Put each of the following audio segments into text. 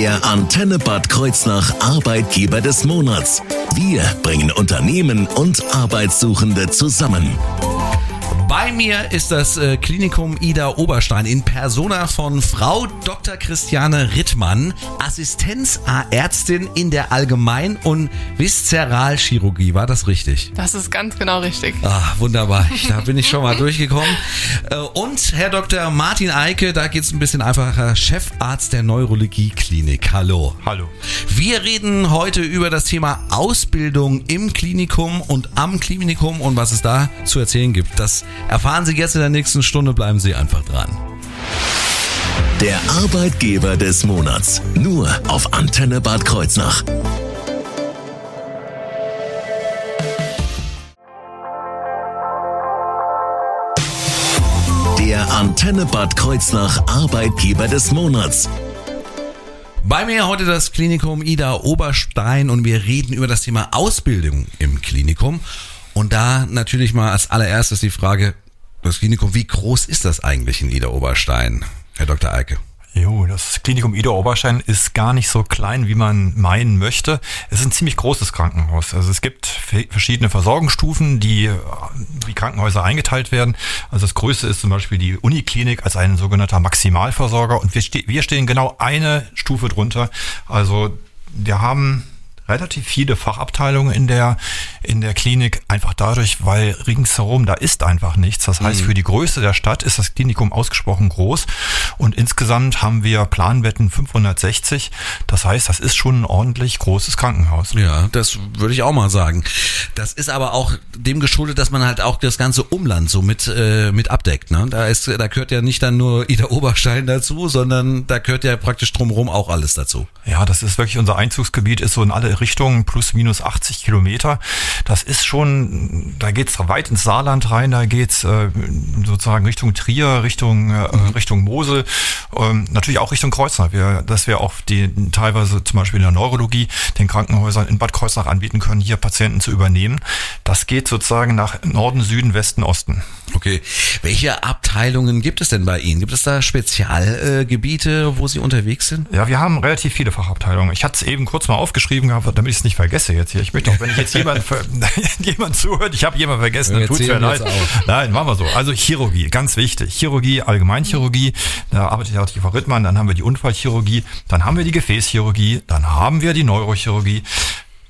Der Antenne Bad Kreuznach Arbeitgeber des Monats. Wir bringen Unternehmen und Arbeitssuchende zusammen. Bei mir ist das äh, Klinikum Ida Oberstein in Persona von Frau Dr. Christiane Rittmann, Assistenz-Ärztin in der Allgemein- und Viszeralchirurgie. War das richtig? Das ist ganz genau richtig. Ah, wunderbar. Da bin ich schon mal durchgekommen. Äh, Und Herr Dr. Martin Eike, da geht es ein bisschen einfacher, Chefarzt der Neurologie-Klinik. Hallo. Hallo. Wir reden heute über das Thema Ausbildung im Klinikum und am Klinikum und was es da zu erzählen gibt. Das erfahren Sie jetzt in der nächsten Stunde. Bleiben Sie einfach dran. Der Arbeitgeber des Monats. Nur auf Antenne Bad Kreuznach. Der Antenne Bad Kreuznach Arbeitgeber des Monats. Bei mir heute das Klinikum Ida Oberstein und wir reden über das Thema Ausbildung im Klinikum. Und da natürlich mal als allererstes die Frage, das Klinikum, wie groß ist das eigentlich in Ida Oberstein, Herr Dr. Eike? Jo, das Klinikum Ida Oberstein ist gar nicht so klein, wie man meinen möchte. Es ist ein ziemlich großes Krankenhaus. Also es gibt verschiedene Versorgungsstufen, die äh, wie Krankenhäuser eingeteilt werden. Also das größte ist zum Beispiel die Uniklinik als ein sogenannter Maximalversorger und wir, ste wir stehen genau eine Stufe drunter. Also wir haben relativ viele Fachabteilungen in der, in der Klinik, einfach dadurch, weil ringsherum da ist einfach nichts. Das heißt, für die Größe der Stadt ist das Klinikum ausgesprochen groß und insgesamt haben wir Planbetten 560. Das heißt, das ist schon ein ordentlich großes Krankenhaus. Ja, das würde ich auch mal sagen. Das ist aber auch dem geschuldet, dass man halt auch das ganze Umland so mit, äh, mit abdeckt. Ne? Da, ist, da gehört ja nicht dann nur Ida Oberstein dazu, sondern da gehört ja praktisch drumherum auch alles dazu. Ja, das ist wirklich unser Einzugsgebiet, ist so in alle Richtungen plus minus 80 Kilometer. Das ist schon, da geht's weit ins Saarland rein, da geht's äh, sozusagen Richtung Trier, Richtung, äh, Richtung Mosel, ähm, natürlich auch Richtung Kreuznach. Wir, dass wir auch die teilweise zum Beispiel in der Neurologie den Krankenhäusern in Bad Kreuznach anbieten können, hier Patienten zu übernehmen. Das geht sozusagen nach Norden, Süden, Westen, Osten. Okay. Welche Abteilungen gibt es denn bei Ihnen? Gibt es da Spezialgebiete, äh, wo Sie unterwegs sind? Ja, wir haben relativ viele Fachabteilungen. Ich hatte es eben kurz mal aufgeschrieben gehabt, damit ich es nicht vergesse jetzt hier. Ich möchte auch, wenn ich jetzt jemand, jemand zuhört, ich habe jemanden vergessen, dann tut's mir zählen leid. Nein, machen wir so. Also Chirurgie, ganz wichtig. Chirurgie, Allgemeinchirurgie, da arbeitet ja auch die Frau Rittmann, dann haben wir die Unfallchirurgie, dann haben wir die Gefäßchirurgie, dann haben wir die Neurochirurgie.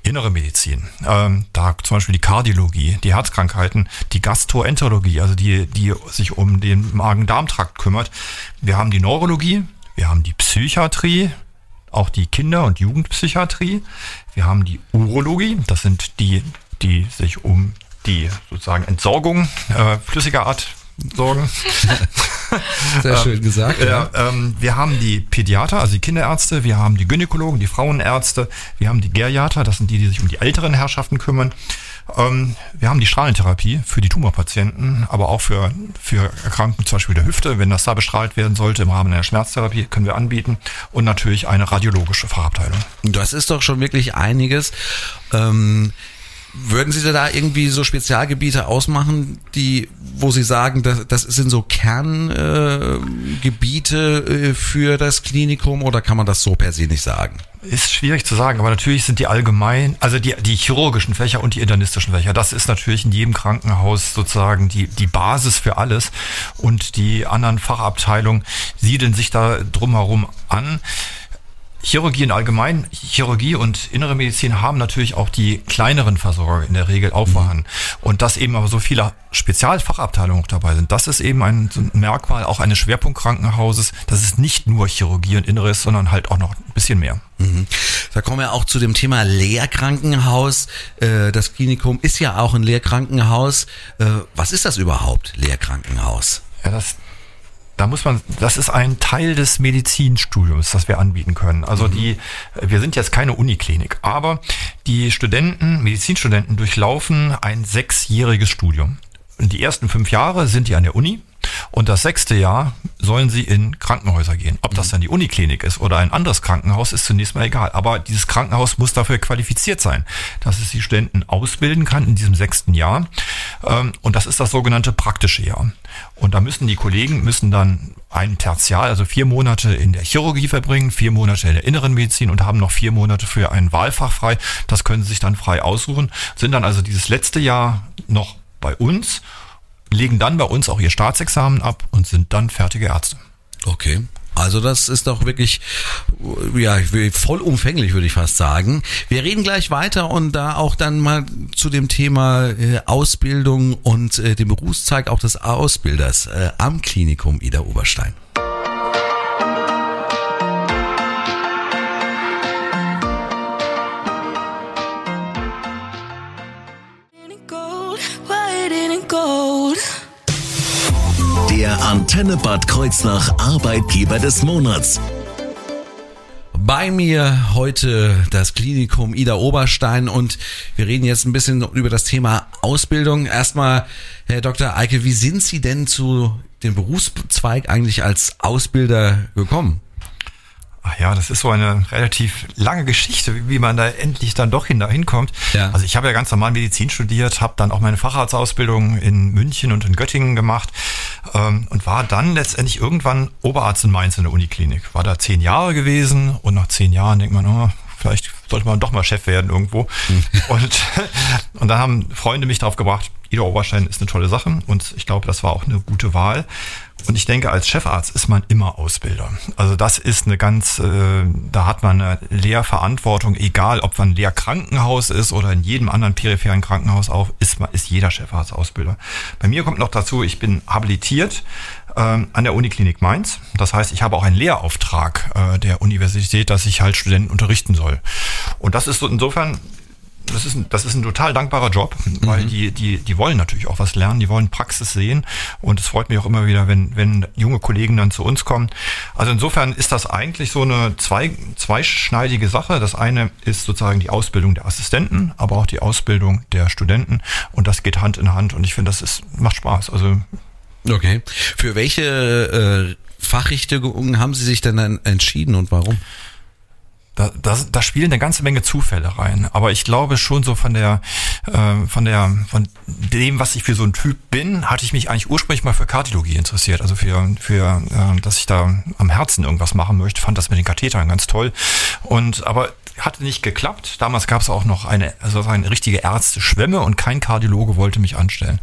Innere Medizin, ähm, da zum Beispiel die Kardiologie, die Herzkrankheiten, die Gastroenterologie, also die, die sich um den Magen-Darm-Trakt kümmert. Wir haben die Neurologie, wir haben die Psychiatrie, auch die Kinder- und Jugendpsychiatrie. Wir haben die Urologie, das sind die, die sich um die sozusagen Entsorgung äh, flüssiger Art sorgen. Sehr schön gesagt. Ja, ähm, wir haben die Pädiater, also die Kinderärzte, wir haben die Gynäkologen, die Frauenärzte, wir haben die Geriater, das sind die, die sich um die älteren Herrschaften kümmern. Ähm, wir haben die Strahlentherapie für die Tumorpatienten, aber auch für, für Erkrankungen zum Beispiel der Hüfte, wenn das da bestrahlt werden sollte im Rahmen einer Schmerztherapie, können wir anbieten. Und natürlich eine radiologische Fachabteilung. Das ist doch schon wirklich einiges. Ähm, würden Sie da irgendwie so Spezialgebiete ausmachen, die, wo Sie sagen, das, das sind so Kerngebiete äh, äh, für das Klinikum oder kann man das so per se nicht sagen? Ist schwierig zu sagen, aber natürlich sind die allgemein, also die, die chirurgischen Fächer und die internistischen Fächer, das ist natürlich in jedem Krankenhaus sozusagen die, die Basis für alles. Und die anderen Fachabteilungen siedeln sich da drumherum an. Chirurgie in allgemein, Chirurgie und innere Medizin haben natürlich auch die kleineren Versorger in der Regel auch vorhanden. Und dass eben aber so viele Spezialfachabteilungen auch dabei sind, das ist eben ein, so ein Merkmal auch eines Schwerpunktkrankenhauses, dass es nicht nur Chirurgie und Inneres, sondern halt auch noch ein bisschen mehr. Mhm. Da kommen wir auch zu dem Thema Lehrkrankenhaus. Äh, Das Klinikum ist ja auch ein Lehrkrankenhaus. Äh, Was ist das überhaupt, Lehrkrankenhaus? Ja, das, da muss man, das ist ein Teil des Medizinstudiums, das wir anbieten können. Also die, wir sind jetzt keine Uniklinik, aber die Studenten, Medizinstudenten durchlaufen ein sechsjähriges Studium. Und die ersten fünf Jahre sind die an der Uni Und das sechste Jahr sollen sie in Krankenhäuser gehen. Ob das dann die Uniklinik ist oder ein anderes Krankenhaus, ist zunächst mal egal. Aber dieses Krankenhaus muss dafür qualifiziert sein, dass es die Studenten ausbilden kann in diesem sechsten Jahr. Ähm, und das ist das sogenannte praktische Jahr. Und da müssen die Kollegen müssen dann ein Tertial, also vier Monate in der Chirurgie verbringen, vier Monate in der inneren Medizin und haben noch vier Monate für ein Wahlfach frei. Das können sie sich dann frei aussuchen, sind dann also dieses letzte Jahr noch bei uns, legen dann bei uns auch ihr Staatsexamen ab und sind dann fertige Ärzte. Okay. Also das ist doch wirklich ja vollumfänglich würde ich fast sagen. Wir reden gleich weiter und da auch dann mal zu dem Thema äh, Ausbildung und äh, dem Berufszweig auch des Ausbilders äh, am Klinikum Ida Oberstein. Antenne Bad Kreuznach Arbeitgeber des Monats. Bei mir heute das Klinikum Ida Oberstein und wir reden jetzt ein bisschen über das Thema Ausbildung. Erstmal, Herr Dr. Eike, wie sind Sie denn zu dem Berufszweig eigentlich als Ausbilder gekommen? Ach ja, das ist so eine relativ lange Geschichte, wie man da endlich dann doch hinkommt. Ja. Also ich habe ja ganz normal Medizin studiert, habe dann auch meine Facharztausbildung in München und in Göttingen gemacht ähm, und war dann letztendlich irgendwann Oberarzt in Mainz in der Uniklinik. War da zehn Jahre gewesen und nach zehn Jahren denkt man, oh, vielleicht sollte man doch mal Chef werden irgendwo. Mhm. Und, und dann haben Freunde mich darauf gebracht, Ida Oberstein ist eine tolle Sache und ich glaube, das war auch eine gute Wahl. Und ich denke, als Chefarzt ist man immer Ausbilder. Also das ist eine ganz, äh, da hat man eine Lehrverantwortung, egal ob man Lehrkrankenhaus ist oder in jedem anderen peripheren Krankenhaus auch, ist, ist jeder Chefarzt Ausbilder. Bei mir kommt noch dazu, ich bin habilitiert ähm, an der Uniklinik Mainz. Das heißt, ich habe auch einen Lehrauftrag äh, der Universität, dass ich halt Studenten unterrichten soll. Und das ist so insofern das ist, ein, das ist ein total dankbarer Job, weil mhm. die, die, die wollen natürlich auch was lernen, die wollen Praxis sehen und es freut mich auch immer wieder, wenn, wenn junge Kollegen dann zu uns kommen. Also insofern ist das eigentlich so eine zwei, zweischneidige Sache. Das eine ist sozusagen die Ausbildung der Assistenten, aber auch die Ausbildung der Studenten und das geht Hand in Hand und ich finde, das ist, macht Spaß. Also Okay. Für welche äh, Fachrichtungen haben Sie sich denn dann entschieden und warum? Da, da, da spielen eine ganze Menge Zufälle rein. Aber ich glaube schon so von der, äh, von der, von dem, was ich für so ein Typ bin, hatte ich mich eigentlich ursprünglich mal für Kardiologie interessiert. Also für, für, äh, dass ich da am Herzen irgendwas machen möchte. Fand das mit den Kathetern ganz toll. Und aber hatte nicht geklappt. Damals gab es auch noch eine, also eine richtige Ärzte-Schwemme und kein Kardiologe wollte mich anstellen.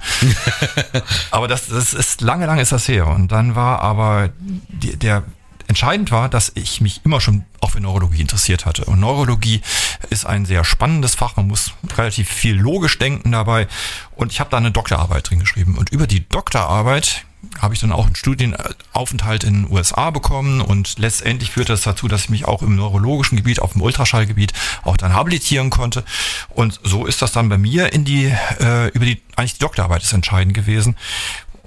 aber das, das ist lange, lange ist das her. Und dann war aber die, der Entscheidend war, dass ich mich immer schon auch für Neurologie interessiert hatte. Und Neurologie ist ein sehr spannendes Fach. Man muss relativ viel logisch denken dabei. Und ich habe da eine Doktorarbeit drin geschrieben. Und über die Doktorarbeit habe ich dann auch einen Studienaufenthalt in den USA bekommen und letztendlich führte das dazu, dass ich mich auch im neurologischen Gebiet, auf dem Ultraschallgebiet auch dann habilitieren konnte. Und so ist das dann bei mir in die, äh, über die, eigentlich die Doktorarbeit ist entscheidend gewesen.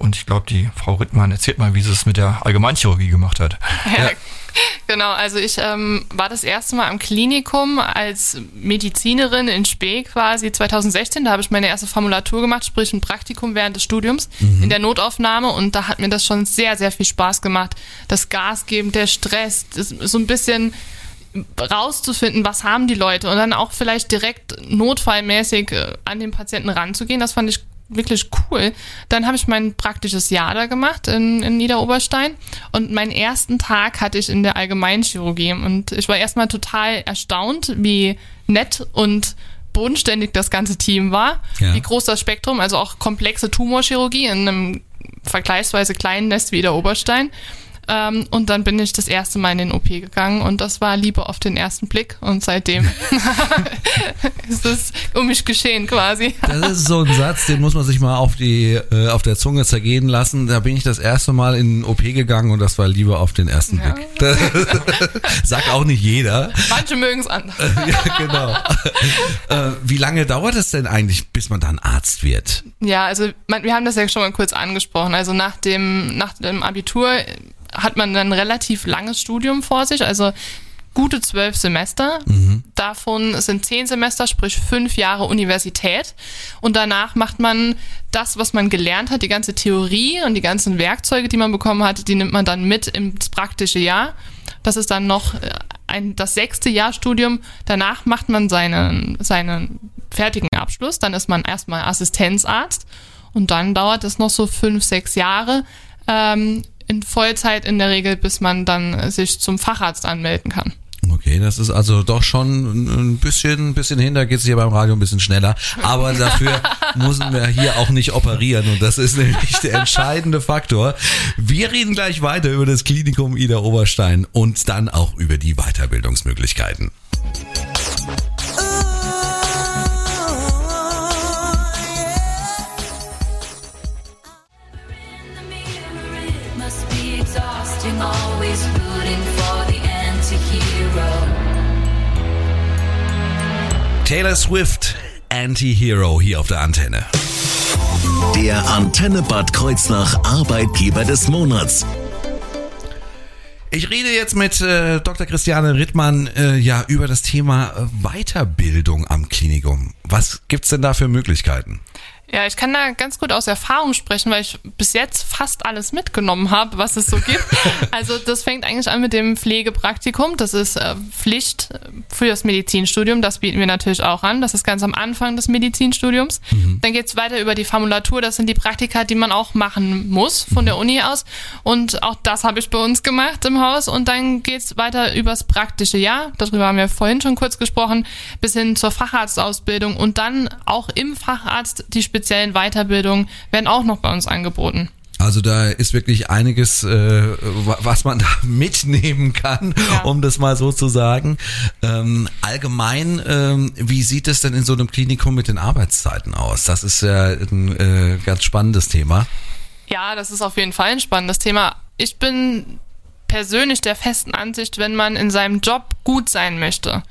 Und ich glaube, die Frau Rittmann erzählt mal, wie sie es mit der Allgemeinchirurgie gemacht hat. Ja, genau. Also ich ähm, war das erste Mal am Klinikum als Medizinerin in Spee quasi 2016. Da habe ich meine erste Formulatur gemacht, sprich ein Praktikum während des Studiums mhm. in der Notaufnahme. Und da hat mir das schon sehr, sehr viel Spaß gemacht. Das Gas geben, der Stress, so ein bisschen rauszufinden, was haben die Leute und dann auch vielleicht direkt notfallmäßig äh, an den Patienten ranzugehen. Das fand ich wirklich cool. Dann habe ich mein praktisches Jahr da gemacht in, in Niederoberstein und meinen ersten Tag hatte ich in der Allgemeinchirurgie und ich war erstmal total erstaunt, wie nett und bodenständig das ganze Team war, ja. wie groß das Spektrum, also auch komplexe Tumorchirurgie in einem vergleichsweise kleinen Nest wie der Oberstein. Ähm, und dann bin ich das erste Mal in den OP gegangen und das war Liebe auf den ersten Blick und seitdem ist es um mich geschehen quasi. das ist so ein Satz, den muss man sich mal auf die äh, auf der Zunge zergehen lassen. Da bin ich das erste Mal in den OP gegangen und das war Liebe auf den ersten ja. Blick. Sagt auch nicht jeder. Manche mögen es anders. ja, genau. Äh, wie lange dauert es denn eigentlich, bis man dann Arzt wird? Ja, also man, wir haben das ja schon mal kurz angesprochen. Also nach dem nach dem Abitur hat man dann ein relativ langes Studium vor sich. Also gute zwölf Semester. Davon sind zehn Semester, sprich fünf Jahre Universität. Und danach macht man das, was man gelernt hat, die ganze Theorie und die ganzen Werkzeuge, die man bekommen hat, die nimmt man dann mit ins praktische Jahr. Das ist dann noch äh, ein, das sechste Jahr Studium. Danach macht man seinen, seinen fertigen Abschluss. Dann ist man erstmal Assistenzarzt. Und dann dauert es noch so fünf, sechs Jahre ähm, in Vollzeit in der Regel, bis man dann sich zum Facharzt anmelden kann. Okay, das ist also doch schon ein bisschen, ein bisschen hin, da geht es hier beim Radio ein bisschen schneller. Aber dafür müssen wir hier auch nicht operieren und das ist nämlich der entscheidende Faktor. Wir reden gleich weiter über das Klinikum Ida Oberstein und dann auch über die Weiterbildungsmöglichkeiten. Taylor Swift, Anti-Hero hier auf der Antenne. Der Antenne Bad Kreuznach Arbeitgeber des Monats. Ich rede jetzt mit äh, Dr. Christiane Rittmann äh, ja über das Thema Weiterbildung am Klinikum. Was gibt's denn da für Möglichkeiten? Ja, ich kann da ganz gut aus Erfahrung sprechen, weil ich bis jetzt fast alles mitgenommen habe, was es so gibt. Also das fängt eigentlich an mit dem Pflegepraktikum. Das ist äh, Pflicht für das Medizinstudium. Das bieten wir natürlich auch an. Das ist ganz am Anfang des Medizinstudiums. Dann geht's weiter über die Formulatur. Das sind die Praktika, die man auch machen muss von der Uni aus. Und auch das habe ich bei uns gemacht im Haus. Und dann geht's weiter übers praktische Jahr. Darüber haben wir vorhin schon kurz gesprochen. Bis hin zur Facharztausbildung. Und dann auch im Facharzt die speziellen Weiterbildungen werden auch noch bei uns angeboten. Also da ist wirklich einiges, äh, wa- was man da mitnehmen kann, Ja. um das mal so zu sagen. Ähm, allgemein, ähm, wie sieht es denn in so einem Klinikum mit den Arbeitszeiten aus? Das ist ja ein äh, ganz spannendes Thema. Ja, das ist auf jeden Fall ein spannendes Thema. Ich bin persönlich der festen Ansicht, wenn man in seinem Job gut sein möchte,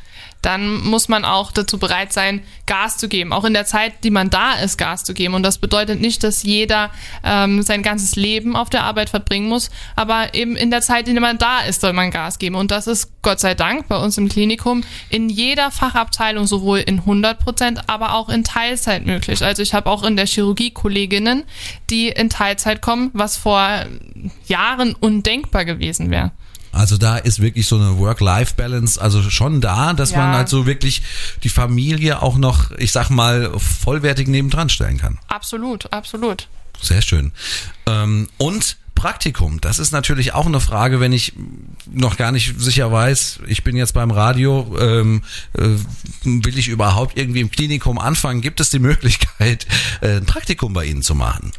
dann muss man auch dazu bereit sein, Gas zu geben. Auch in der Zeit, die man da ist, Gas zu geben. Und das bedeutet nicht, dass jeder ähm, sein ganzes Leben auf der Arbeit verbringen muss, aber eben in der Zeit, in der man da ist, soll man Gas geben. Und das ist Gott sei Dank bei uns im Klinikum in jeder Fachabteilung sowohl in 100 Prozent, aber auch in Teilzeit möglich. Also ich habe auch in der Chirurgie Kolleginnen, die in Teilzeit kommen, was vor Jahren undenkbar gewesen wäre. Also da ist wirklich so eine Work-Life-Balance also schon da, dass Ja. man halt so wirklich die Familie auch noch, ich sag mal, vollwertig nebendran stellen kann. Absolut, absolut. Sehr schön. Ähm, und Praktikum, das ist natürlich auch eine Frage, wenn ich noch gar nicht sicher weiß, ich bin jetzt beim Radio, ähm, äh, will ich überhaupt irgendwie im Klinikum anfangen? Gibt es die Möglichkeit, äh, ein Praktikum bei Ihnen zu machen?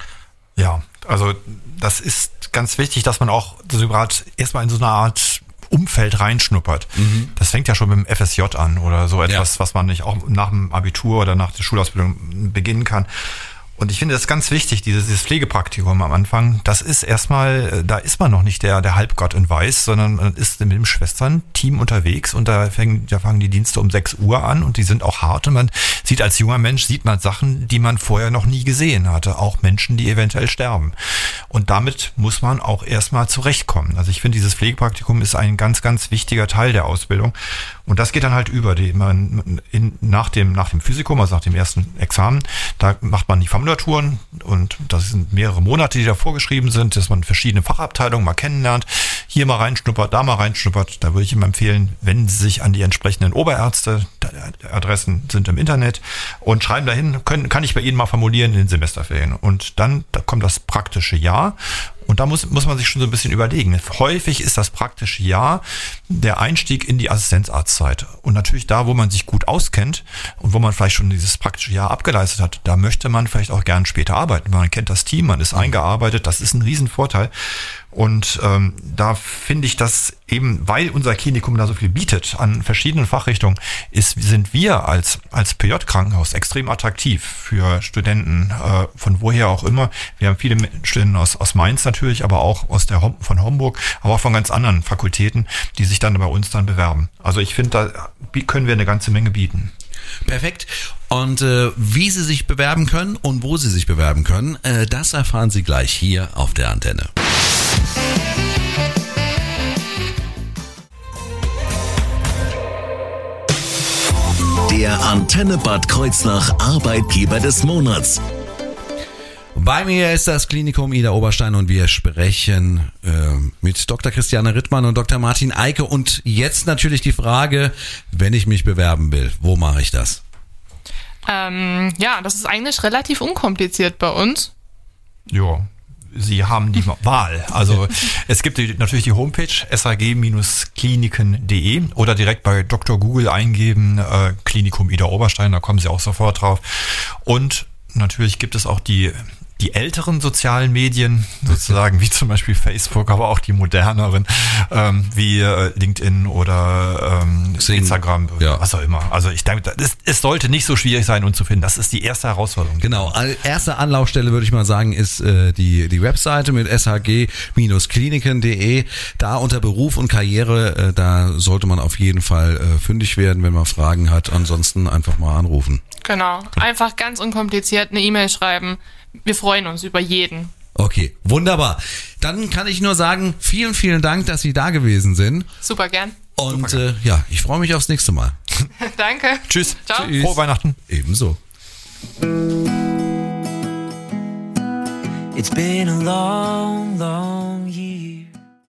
Ja, also das ist ganz wichtig, dass man auch so gerade erstmal in so eine Art Umfeld reinschnuppert. Das fängt ja schon mit dem FSJ an oder so etwas, was man nicht auch nach dem Abitur oder nach der Schulausbildung beginnen kann. Und ich finde das ganz wichtig, dieses, dieses Pflegepraktikum am Anfang, das ist erstmal, äh, da ist man noch nicht der, der Halbgott in Weiß, sondern man ist mit dem Schwestern-Team unterwegs und da fangen, da fangen die Dienste um 6 Uhr an und die sind auch hart und man sieht als junger Mensch, sieht man Sachen, die man vorher noch nie gesehen hatte, auch Menschen, die eventuell sterben. Und damit muss man auch erstmal zurechtkommen. Also ich finde, dieses Pflegepraktikum ist ein ganz, ganz wichtiger Teil der Ausbildung. Und das geht dann halt über, die man in, nach dem, nach dem Physikum, also nach dem ersten Examen, da macht man die Formulaturen und das sind mehrere Monate, die da vorgeschrieben sind, dass man verschiedene Fachabteilungen mal kennenlernt, hier mal reinschnuppert, da mal reinschnuppert. Da würde ich ihm empfehlen, wenden Sie sich an die entsprechenden Oberärzte, Adressen sind im Internet und schreiben dahin, können, kann ich bei Ihnen mal formulieren in den Semesterferien. Und dann da kommt das praktische Jahr und da muss, muss man sich schon so ein bisschen überlegen. Häufig ist das praktische Jahr der Einstieg in die Assistenzarztzeit. Und natürlich da, wo man sich gut auskennt und wo man vielleicht schon dieses praktische Jahr abgeleistet hat, da möchte man vielleicht auch gern später arbeiten. Man kennt das Team, man ist eingearbeitet, das ist ein Riesenvorteil. Und ähm, da finde ich, dass eben, weil unser Klinikum da so viel bietet an verschiedenen Fachrichtungen, ist, sind wir als, als PJ-Krankenhaus extrem attraktiv für Studenten, äh, von woher auch immer. Wir haben viele Studenten aus, aus Mainz natürlich, aber auch aus der Hom von Homburg, aber auch von ganz anderen Fakultäten, die sich dann bei uns dann bewerben. Also ich finde, da können wir eine ganze Menge bieten. Perfekt. Und äh, wie Sie sich bewerben können und wo Sie sich bewerben können, äh, das erfahren Sie gleich hier auf der Antenne. Der Antenne Bad Kreuznach Arbeitgeber des Monats. Bei mir ist das Klinikum Ida Oberstein und wir sprechen äh, mit Dr. Christiane Rittmann und Dr. Martin Eike. Und jetzt natürlich die Frage, wenn ich mich bewerben will, wo mache ich das? Ähm, ja, das ist eigentlich relativ unkompliziert bei uns. Ja, Sie haben die Wahl. Also es gibt die, natürlich die Homepage sag-kliniken.de oder direkt bei Dr. Google eingeben, äh, Klinikum Ida Oberstein, da kommen Sie auch sofort drauf. Und natürlich gibt es auch die die älteren sozialen Medien, sozusagen wie zum Beispiel Facebook, aber auch die moderneren, ähm, wie äh, LinkedIn oder ähm. Instagram, Ja. was auch immer. Also ich denke, das, es sollte nicht so schwierig sein, uns zu finden. Das ist die erste Herausforderung. Genau, erste Anlaufstelle würde ich mal sagen, ist äh, die, die Webseite mit shg-kliniken.de. Da unter Beruf und Karriere, äh, da sollte man auf jeden Fall äh, fündig werden, wenn man Fragen hat. Ansonsten einfach mal anrufen. Genau. Einfach ganz unkompliziert eine E-Mail schreiben. Wir freuen uns über jeden. Okay, wunderbar. Dann kann ich nur sagen, vielen, vielen Dank, dass Sie da gewesen sind. Super gern. Und äh, ja, ich freue mich aufs nächste Mal. Danke. Tschüss. Ciao. Tschüss. Frohe Weihnachten. Ebenso. It's been a long, long year.